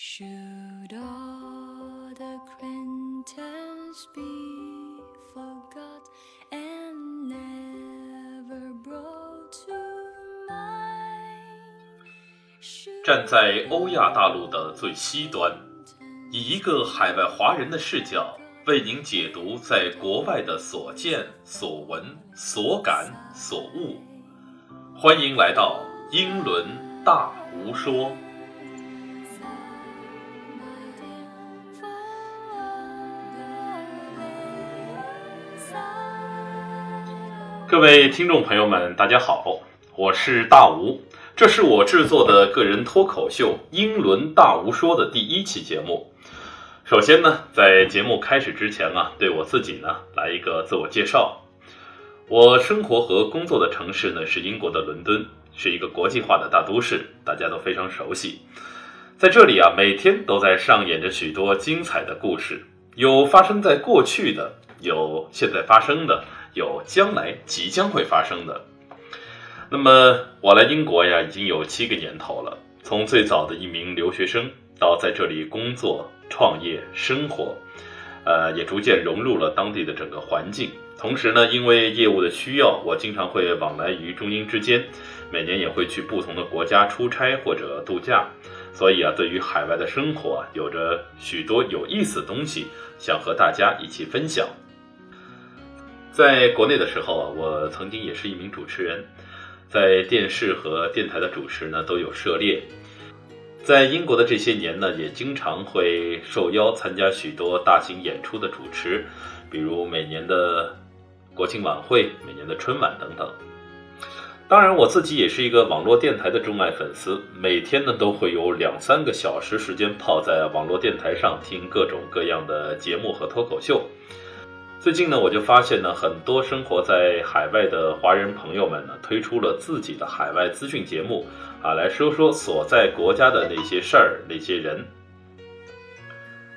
Should all the acquaintance be forgot and never brought to mind? Should 站在欧亚大陆的最西端，以一个海外华人的视角，为您解读在国外的所见、所闻、所感、所悟。欢迎来到英伦大无说。各位听众朋友们，大家好，我是大吴，这是我制作的个人脱口秀《英伦大吴说》的第一期节目。首先呢，在节目开始之前啊，对我自己呢来一个自我介绍。我生活和工作的城市呢是英国的伦敦，是一个国际化的大都市，大家都非常熟悉。在这里啊，每天都在上演着许多精彩的故事，有发生在过去的，有现在发生的，有将来即将会发生的。那么我来英国呀，已经有七个年头了。从最早的一名留学生，到在这里工作、创业、生活，呃，也逐渐融入了当地的整个环境。同时呢，因为业务的需要，我经常会往来于中英之间，每年也会去不同的国家出差或者度假。所以啊，对于海外的生活啊，有着许多有意思的东西想和大家一起分享。在国内的时候啊，我曾经也是一名主持人，在电视和电台的主持呢都有涉猎。在英国的这些年呢，也经常会受邀参加许多大型演出的主持，比如每年的国庆晚会、每年的春晚等等。当然，我自己也是一个网络电台的钟爱粉丝，每天呢都会有两三个小时时间泡在网络电台上听各种各样的节目和脱口秀。最近呢，我就发现呢，很多生活在海外的华人朋友们呢，推出了自己的海外资讯节目啊，来说说所在国家的那些事儿、那些人。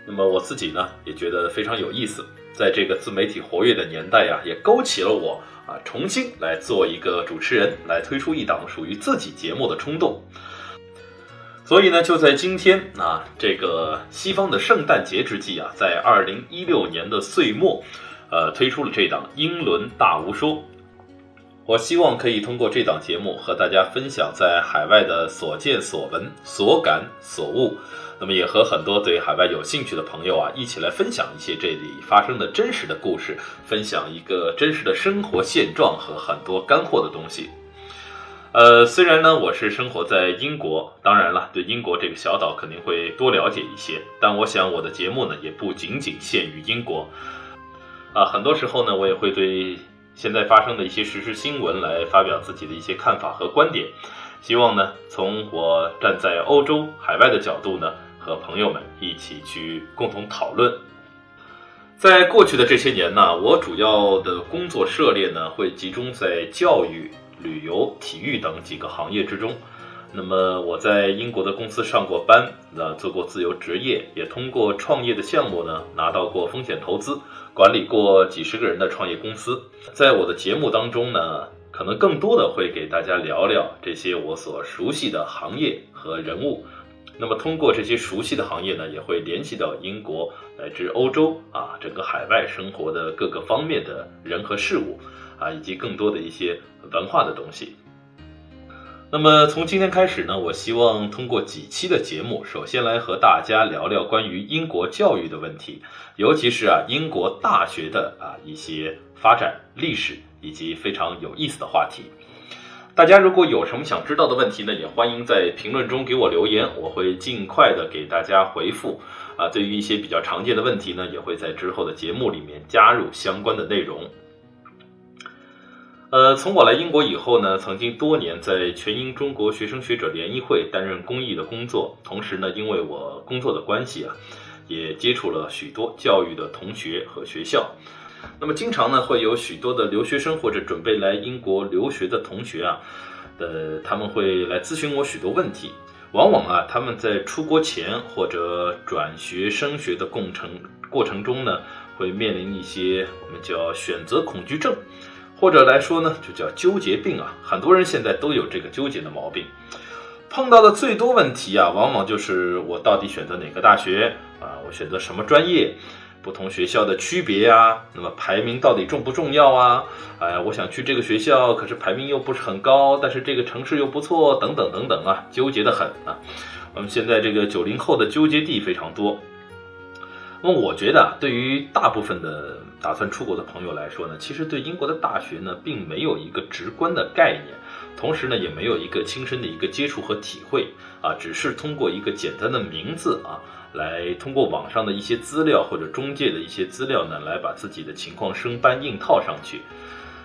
那么我自己呢，也觉得非常有意思，在这个自媒体活跃的年代呀，也勾起了我啊，重新来做一个主持人，来推出一档属于自己节目的冲动。所以呢，就在今天啊，这个西方的圣诞节之际啊，在二零一六年的岁末，呃，推出了这档英伦大无说。我希望可以通过这档节目和大家分享在海外的所见所闻、所感所悟。那么，也和很多对海外有兴趣的朋友啊，一起来分享一些这里发生的真实的故事，分享一个真实的生活现状和很多干货的东西。呃，虽然呢，我是生活在英国，当然了，对英国这个小岛肯定会多了解一些。但我想，我的节目呢，也不仅仅限于英国。啊，很多时候呢，我也会对现在发生的一些时事新闻来发表自己的一些看法和观点。希望呢，从我站在欧洲海外的角度呢，和朋友们一起去共同讨论。在过去的这些年呢，我主要的工作涉猎呢，会集中在教育。旅游、体育等几个行业之中，那么我在英国的公司上过班，那做过自由职业，也通过创业的项目呢拿到过风险投资，管理过几十个人的创业公司。在我的节目当中呢，可能更多的会给大家聊聊这些我所熟悉的行业和人物。那么通过这些熟悉的行业呢，也会联系到英国乃至欧洲啊整个海外生活的各个方面的人和事物。啊，以及更多的一些文化的东西。那么从今天开始呢，我希望通过几期的节目，首先来和大家聊聊关于英国教育的问题，尤其是啊英国大学的啊一些发展历史以及非常有意思的话题。大家如果有什么想知道的问题呢，也欢迎在评论中给我留言，我会尽快的给大家回复。啊，对于一些比较常见的问题呢，也会在之后的节目里面加入相关的内容。呃，从我来英国以后呢，曾经多年在全英中国学生学者联谊会担任公益的工作，同时呢，因为我工作的关系啊，也接触了许多教育的同学和学校。那么经常呢，会有许多的留学生或者准备来英国留学的同学啊，呃，他们会来咨询我许多问题。往往啊，他们在出国前或者转学升学的过程过程中呢，会面临一些我们叫选择恐惧症。或者来说呢，就叫纠结病啊。很多人现在都有这个纠结的毛病。碰到的最多问题啊，往往就是我到底选择哪个大学啊？我选择什么专业？不同学校的区别啊？那么排名到底重不重要啊？哎，我想去这个学校，可是排名又不是很高，但是这个城市又不错，等等等等啊，纠结的很啊。我们现在这个九零后的纠结地非常多。那我觉得啊，对于大部分的打算出国的朋友来说呢，其实对英国的大学呢，并没有一个直观的概念，同时呢，也没有一个亲身的一个接触和体会啊，只是通过一个简单的名字啊，来通过网上的一些资料或者中介的一些资料呢，来把自己的情况生搬硬套上去。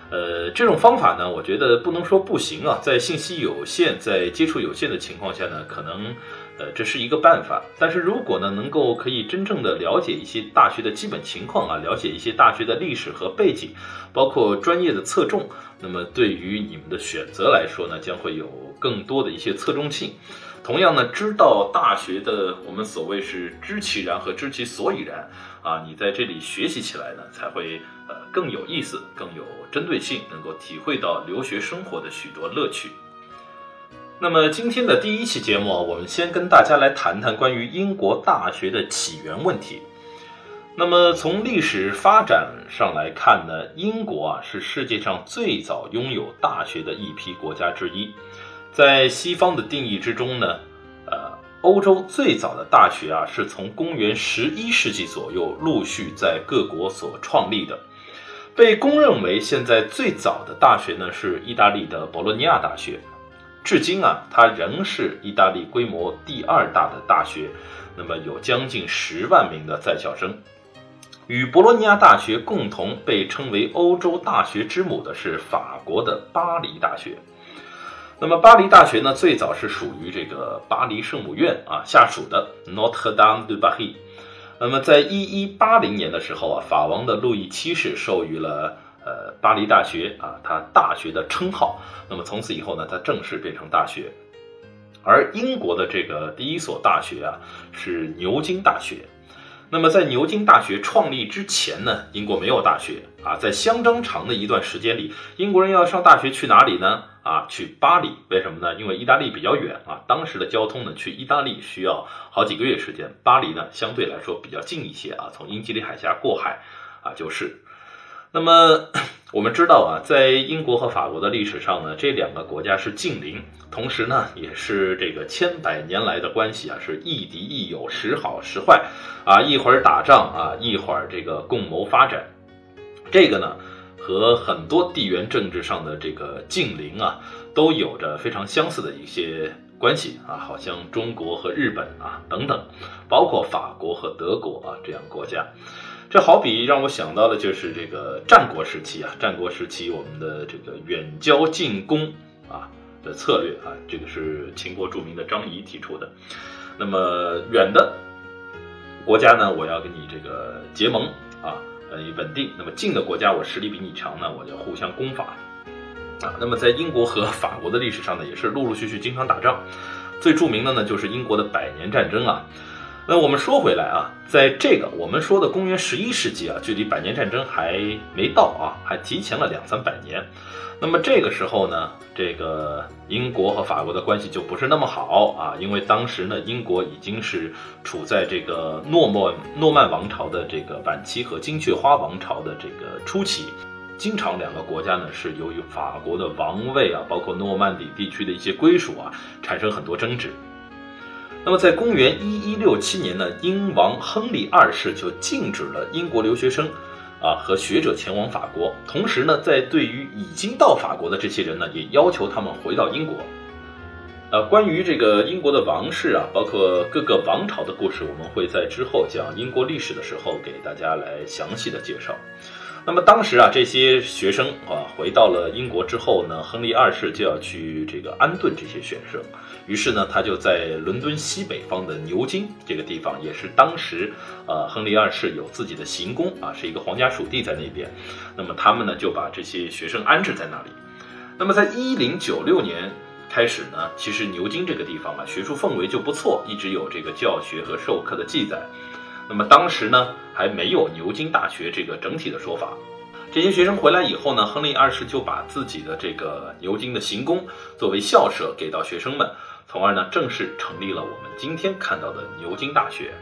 呃，这种方法呢，我觉得不能说不行啊，在信息有限、在接触有限的情况下呢，可能。呃，这是一个办法，但是如果呢，能够可以真正的了解一些大学的基本情况啊，了解一些大学的历史和背景，包括专业的侧重，那么对于你们的选择来说呢，将会有更多的一些侧重性。同样呢，知道大学的我们所谓是知其然和知其所以然啊，你在这里学习起来呢，才会呃更有意思，更有针对性，能够体会到留学生活的许多乐趣。那么今天的第一期节目啊，我们先跟大家来谈谈关于英国大学的起源问题。那么从历史发展上来看呢，英国啊是世界上最早拥有大学的一批国家之一。在西方的定义之中呢，呃，欧洲最早的大学啊是从公元十一世纪左右陆续在各国所创立的。被公认为现在最早的大学呢是意大利的博洛尼亚大学。至今啊，它仍是意大利规模第二大的大学，那么有将近十万名的在校生。与博洛尼亚大学共同被称为欧洲大学之母的是法国的巴黎大学。那么巴黎大学呢，最早是属于这个巴黎圣母院啊下属的 Notre Dame de Paris。那么在一一八零年的时候啊，法王的路易七世授予了。呃，巴黎大学啊，它大学的称号。那么从此以后呢，它正式变成大学。而英国的这个第一所大学啊，是牛津大学。那么在牛津大学创立之前呢，英国没有大学啊。在相当长的一段时间里，英国人要上大学去哪里呢？啊，去巴黎。为什么呢？因为意大利比较远啊，当时的交通呢，去意大利需要好几个月时间。巴黎呢，相对来说比较近一些啊，从英吉利海峡过海啊就是。那么 我们知道啊，在英国和法国的历史上呢，这两个国家是近邻，同时呢，也是这个千百年来的关系啊，是亦敌亦友，时好时坏啊，一会儿打仗啊，一会儿这个共谋发展。这个呢，和很多地缘政治上的这个近邻啊，都有着非常相似的一些关系啊，好像中国和日本啊等等，包括法国和德国啊这样国家。这好比让我想到的就是这个战国时期啊，战国时期我们的这个远交近攻啊的策略啊，这个是秦国著名的张仪提出的。那么远的国家呢，我要跟你这个结盟啊，呃，稳定；那么近的国家，我实力比你强呢，我就互相攻伐啊。那么在英国和法国的历史上呢，也是陆陆续续经常打仗，最著名的呢就是英国的百年战争啊。那我们说回来啊，在这个我们说的公元十一世纪啊，距离百年战争还没到啊，还提前了两三百年。那么这个时候呢，这个英国和法国的关系就不是那么好啊，因为当时呢，英国已经是处在这个诺曼诺曼王朝的这个晚期和金雀花王朝的这个初期，经常两个国家呢是由于法国的王位啊，包括诺曼底地区的一些归属啊，产生很多争执。那么，在公元一一六七年呢，英王亨利二世就禁止了英国留学生，啊和学者前往法国。同时呢，在对于已经到法国的这些人呢，也要求他们回到英国。呃，关于这个英国的王室啊，包括各个王朝的故事，我们会在之后讲英国历史的时候给大家来详细的介绍。那么当时啊，这些学生啊回到了英国之后呢，亨利二世就要去这个安顿这些学生，于是呢，他就在伦敦西北方的牛津这个地方，也是当时呃亨利二世有自己的行宫啊，是一个皇家属地在那边。那么他们呢就把这些学生安置在那里。那么在一零九六年开始呢，其实牛津这个地方啊，学术氛围就不错，一直有这个教学和授课的记载。那么当时呢，还没有牛津大学这个整体的说法。这些学生回来以后呢，亨利二世就把自己的这个牛津的行宫作为校舍给到学生们，从而呢正式成立了我们今天看到的牛津大学。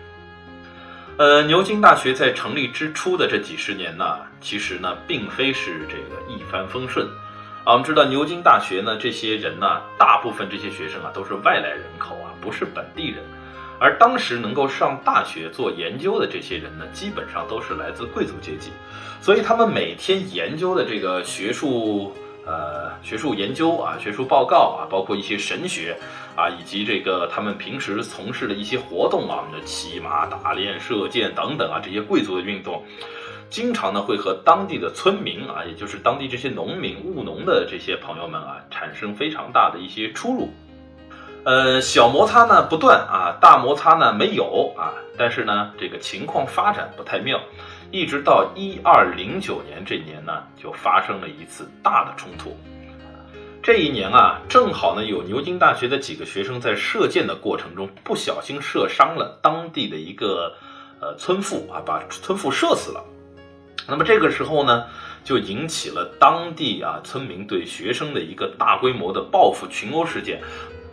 呃，牛津大学在成立之初的这几十年呢，其实呢并非是这个一帆风顺。啊，我们知道牛津大学呢，这些人呢，大部分这些学生啊都是外来人口啊，不是本地人。而当时能够上大学做研究的这些人呢，基本上都是来自贵族阶级，所以他们每天研究的这个学术，呃，学术研究啊，学术报告啊，包括一些神学啊，以及这个他们平时从事的一些活动啊，我们的骑马、打猎、射箭等等啊，这些贵族的运动，经常呢会和当地的村民啊，也就是当地这些农民、务农的这些朋友们啊，产生非常大的一些出入。呃，小摩擦呢不断啊，大摩擦呢没有啊，但是呢，这个情况发展不太妙，一直到一二零九年这年呢，就发生了一次大的冲突。这一年啊，正好呢有牛津大学的几个学生在射箭的过程中不小心射伤了当地的一个呃村妇啊，把村妇射死了。那么这个时候呢，就引起了当地啊村民对学生的一个大规模的报复群殴事件。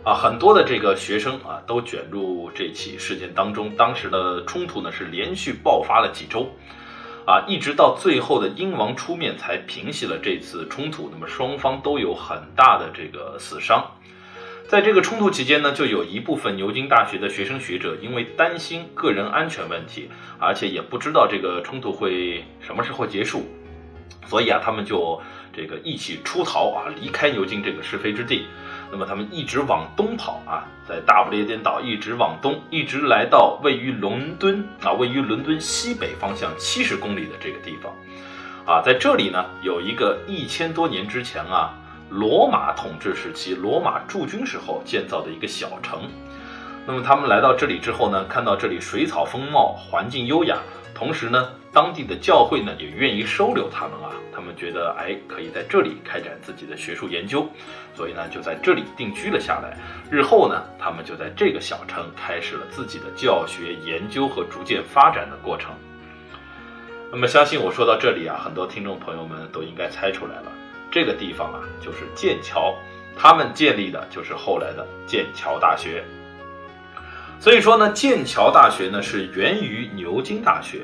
啊，很多的这个学生啊，都卷入这起事件当中。当时的冲突呢，是连续爆发了几周，啊，一直到最后的英王出面才平息了这次冲突。那么双方都有很大的这个死伤。在这个冲突期间呢，就有一部分牛津大学的学生学者因为担心个人安全问题，而且也不知道这个冲突会什么时候结束，所以啊，他们就这个一起出逃啊，离开牛津这个是非之地。那么他们一直往东跑啊，在大不列颠岛一直往东，一直来到位于伦敦啊，位于伦敦西北方向七十公里的这个地方，啊，在这里呢有一个一千多年之前啊，罗马统治时期罗马驻军时候建造的一个小城。那么他们来到这里之后呢，看到这里水草丰茂，环境优雅，同时呢，当地的教会呢也愿意收留他们啊。他们觉得，哎，可以在这里开展自己的学术研究，所以呢，就在这里定居了下来。日后呢，他们就在这个小城开始了自己的教学、研究和逐渐发展的过程。那么，相信我说到这里啊，很多听众朋友们都应该猜出来了，这个地方啊，就是剑桥，他们建立的就是后来的剑桥大学。所以说呢，剑桥大学呢是源于牛津大学。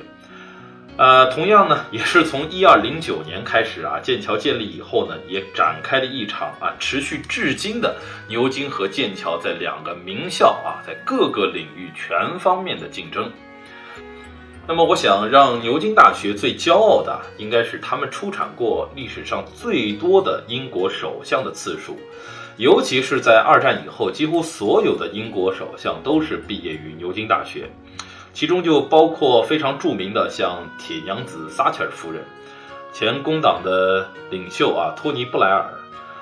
呃，同样呢，也是从一二零九年开始啊，剑桥建立以后呢，也展开了一场啊，持续至今的牛津和剑桥在两个名校啊，在各个领域全方面的竞争。那么，我想让牛津大学最骄傲的，应该是他们出产过历史上最多的英国首相的次数，尤其是在二战以后，几乎所有的英国首相都是毕业于牛津大学。其中就包括非常著名的，像铁娘子撒切尔夫人，前工党的领袖啊托尼布莱尔，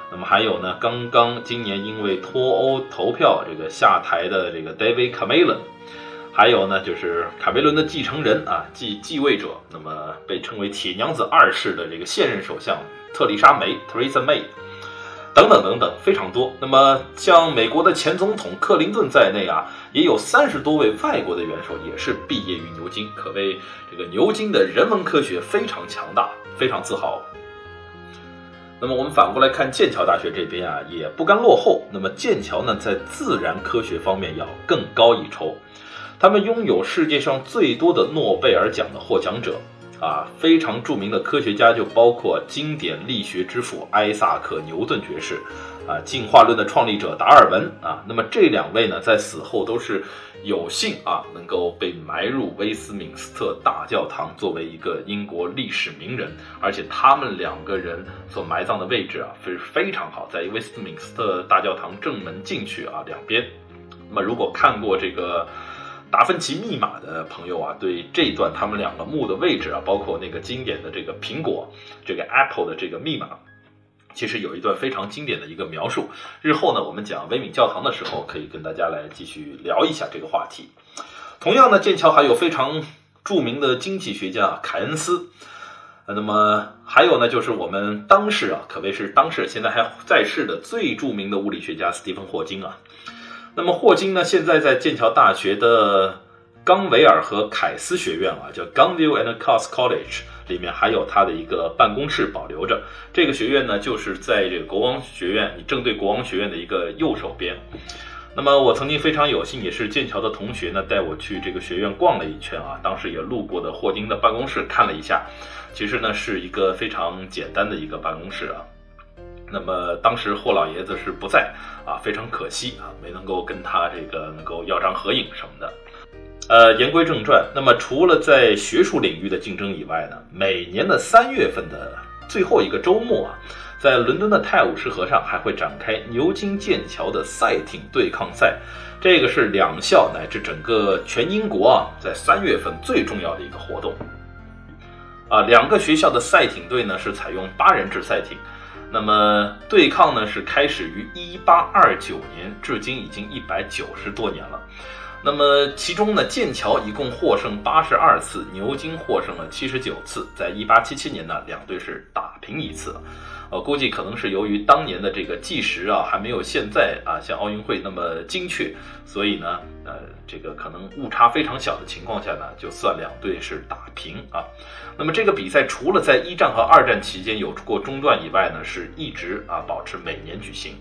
那么还有呢，刚刚今年因为脱欧投票这个下台的这个 David Cameron，还有呢就是卡梅伦的继承人啊继继位者，那么被称为铁娘子二世的这个现任首相特丽莎梅 Theresa May。等等等等，非常多。那么，像美国的前总统克林顿在内啊，也有三十多位外国的元首也是毕业于牛津，可谓这个牛津的人文科学非常强大，非常自豪。那么，我们反过来看剑桥大学这边啊，也不甘落后。那么，剑桥呢，在自然科学方面要更高一筹，他们拥有世界上最多的诺贝尔奖的获奖者。啊，非常著名的科学家就包括经典力学之父艾萨克·牛顿爵士，啊，进化论的创立者达尔文啊。那么这两位呢，在死后都是有幸啊，能够被埋入威斯敏斯特大教堂，作为一个英国历史名人。而且他们两个人所埋葬的位置啊，非非常好，在威斯敏斯特大教堂正门进去啊，两边。那么如果看过这个。达芬奇密码的朋友啊，对这一段他们两个墓的位置啊，包括那个经典的这个苹果，这个 Apple 的这个密码，其实有一段非常经典的一个描述。日后呢，我们讲威敏教堂的时候，可以跟大家来继续聊一下这个话题。同样呢，剑桥还有非常著名的经济学家凯恩斯，那么还有呢，就是我们当世啊，可谓是当世现在还在世的最著名的物理学家斯蒂芬霍金啊。那么霍金呢？现在在剑桥大学的冈维尔和凯斯学院啊，叫 Gunville and Cass College，里面还有他的一个办公室保留着。这个学院呢，就是在这个国王学院，你正对国王学院的一个右手边。那么我曾经非常有幸，也是剑桥的同学呢，带我去这个学院逛了一圈啊。当时也路过的霍金的办公室看了一下，其实呢是一个非常简单的一个办公室啊。那么当时霍老爷子是不在啊，非常可惜啊，没能够跟他这个能够要张合影什么的。呃，言归正传，那么除了在学术领域的竞争以外呢，每年的三月份的最后一个周末啊。在伦敦的泰晤士河上还会展开牛津剑桥的赛艇对抗赛，这个是两校乃至整个全英国啊，在三月份最重要的一个活动。啊，两个学校的赛艇队呢是采用八人制赛艇，那么对抗呢是开始于一八二九年，至今已经一百九十多年了。那么其中呢，剑桥一共获胜八十二次，牛津获胜了七十九次。在一八七七年呢，两队是打平一次。我估计可能是由于当年的这个计时啊，还没有现在啊像奥运会那么精确，所以呢，呃，这个可能误差非常小的情况下呢，就算两队是打平啊。那么这个比赛除了在一战和二战期间有过中断以外呢，是一直啊保持每年举行。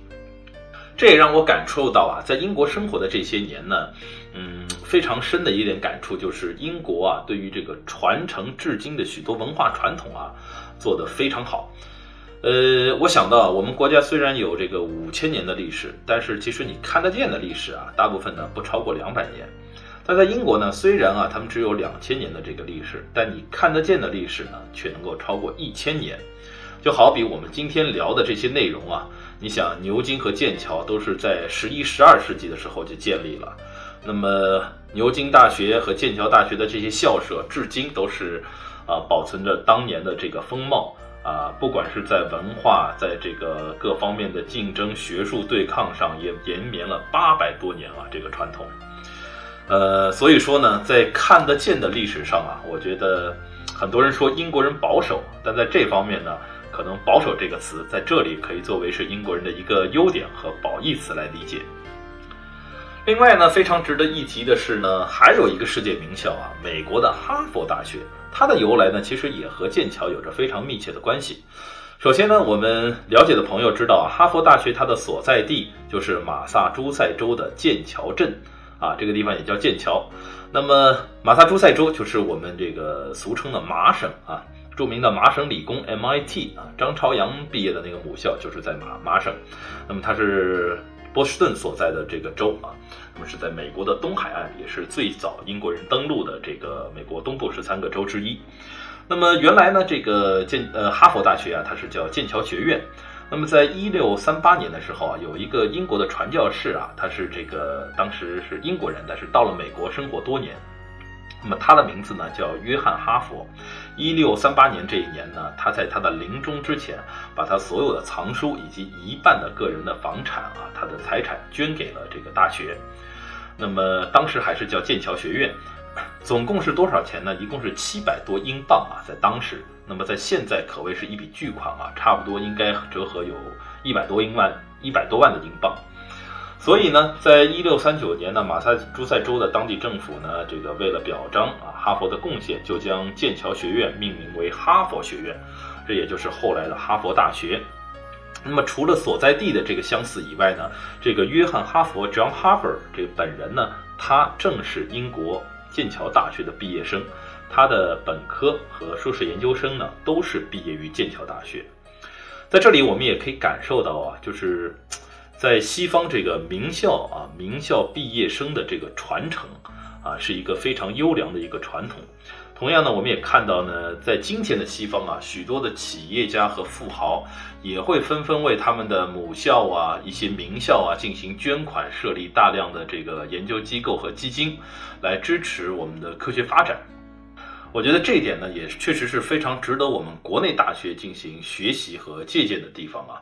这也让我感受到啊，在英国生活的这些年呢，嗯，非常深的一点感触就是英国啊，对于这个传承至今的许多文化传统啊，做得非常好。呃，我想到我们国家虽然有这个五千年的历史，但是其实你看得见的历史啊，大部分呢不超过两百年。但在英国呢，虽然啊他们只有两千年的这个历史，但你看得见的历史呢却能够超过一千年。就好比我们今天聊的这些内容啊，你想牛津和剑桥都是在十一、十二世纪的时候就建立了，那么牛津大学和剑桥大学的这些校舍至今都是啊保存着当年的这个风貌。啊，不管是在文化，在这个各方面的竞争、学术对抗上，也延绵了八百多年了。这个传统，呃，所以说呢，在看得见的历史上啊，我觉得很多人说英国人保守，但在这方面呢，可能“保守”这个词在这里可以作为是英国人的一个优点和褒义词来理解。另外呢，非常值得一提的是呢，还有一个世界名校啊，美国的哈佛大学，它的由来呢，其实也和剑桥有着非常密切的关系。首先呢，我们了解的朋友知道，哈佛大学它的所在地就是马萨诸塞州的剑桥镇啊，这个地方也叫剑桥。那么马萨诸塞州就是我们这个俗称的麻省啊，著名的麻省理工 MIT 啊，张朝阳毕业的那个母校就是在马麻省。那么它是。波士顿所在的这个州啊，那么是在美国的东海岸，也是最早英国人登陆的这个美国东部十三个州之一。那么原来呢，这个剑呃哈佛大学啊，它是叫剑桥学院。那么在一六三八年的时候啊，有一个英国的传教士啊，他是这个当时是英国人，但是到了美国生活多年。那么他的名字呢叫约翰哈佛。一六三八年这一年呢，他在他的临终之前，把他所有的藏书以及一半的个人的房产啊，他的财产捐给了这个大学。那么当时还是叫剑桥学院，总共是多少钱呢？一共是七百多英镑啊，在当时。那么在现在可谓是一笔巨款啊，差不多应该折合有一百多英万，一百多万的英镑。所以呢，在一六三九年呢，马萨诸塞州的当地政府呢，这个为了表彰啊哈佛的贡献，就将剑桥学院命名为哈佛学院，这也就是后来的哈佛大学。那么除了所在地的这个相似以外呢，这个约翰哈佛 John Harvard 这本人呢，他正是英国剑桥大学的毕业生，他的本科和硕士研究生呢，都是毕业于剑桥大学。在这里，我们也可以感受到啊，就是。在西方，这个名校啊，名校毕业生的这个传承啊，是一个非常优良的一个传统。同样呢，我们也看到呢，在今天的西方啊，许多的企业家和富豪也会纷纷为他们的母校啊、一些名校啊进行捐款，设立大量的这个研究机构和基金，来支持我们的科学发展。我觉得这一点呢，也确实是非常值得我们国内大学进行学习和借鉴的地方啊。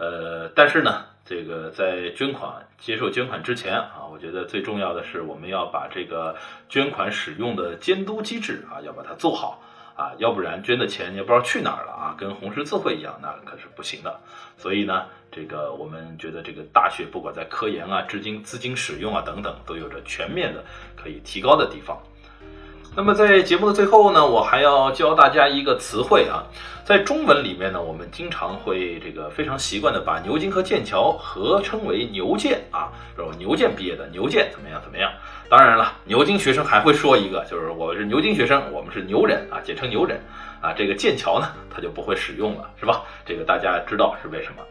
呃，但是呢。这个在捐款接受捐款之前啊，我觉得最重要的是我们要把这个捐款使用的监督机制啊，要把它做好啊，要不然捐的钱也不知道去哪儿了啊，跟红十字会一样，那可是不行的。所以呢，这个我们觉得这个大学不管在科研啊、资金资金使用啊等等，都有着全面的可以提高的地方。那么在节目的最后呢，我还要教大家一个词汇啊，在中文里面呢，我们经常会这个非常习惯的把牛津和剑桥合称为牛剑啊，说牛剑毕业的牛剑怎么样怎么样。当然了，牛津学生还会说一个，就是我是牛津学生，我们是牛人啊，简称牛人啊。这个剑桥呢，他就不会使用了，是吧？这个大家知道是为什么。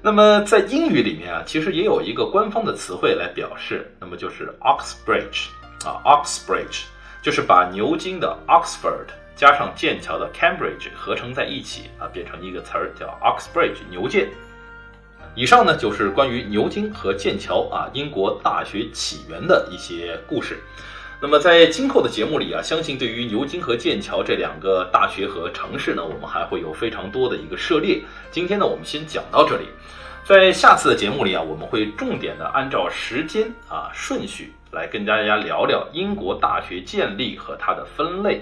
那么在英语里面啊，其实也有一个官方的词汇来表示，那么就是 Oxbridge 啊，Oxbridge。就是把牛津的 Oxford 加上剑桥的 Cambridge 合成在一起啊，变成一个词儿叫 Oxbridge 牛剑。以上呢就是关于牛津和剑桥啊英国大学起源的一些故事。那么在今后的节目里啊，相信对于牛津和剑桥这两个大学和城市呢，我们还会有非常多的一个涉猎。今天呢，我们先讲到这里。在下次的节目里啊，我们会重点的按照时间啊顺序来跟大家聊聊英国大学建立和它的分类。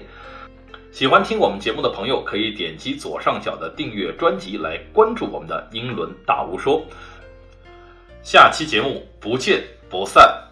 喜欢听我们节目的朋友，可以点击左上角的订阅专辑来关注我们的英伦大无说。下期节目不见不散。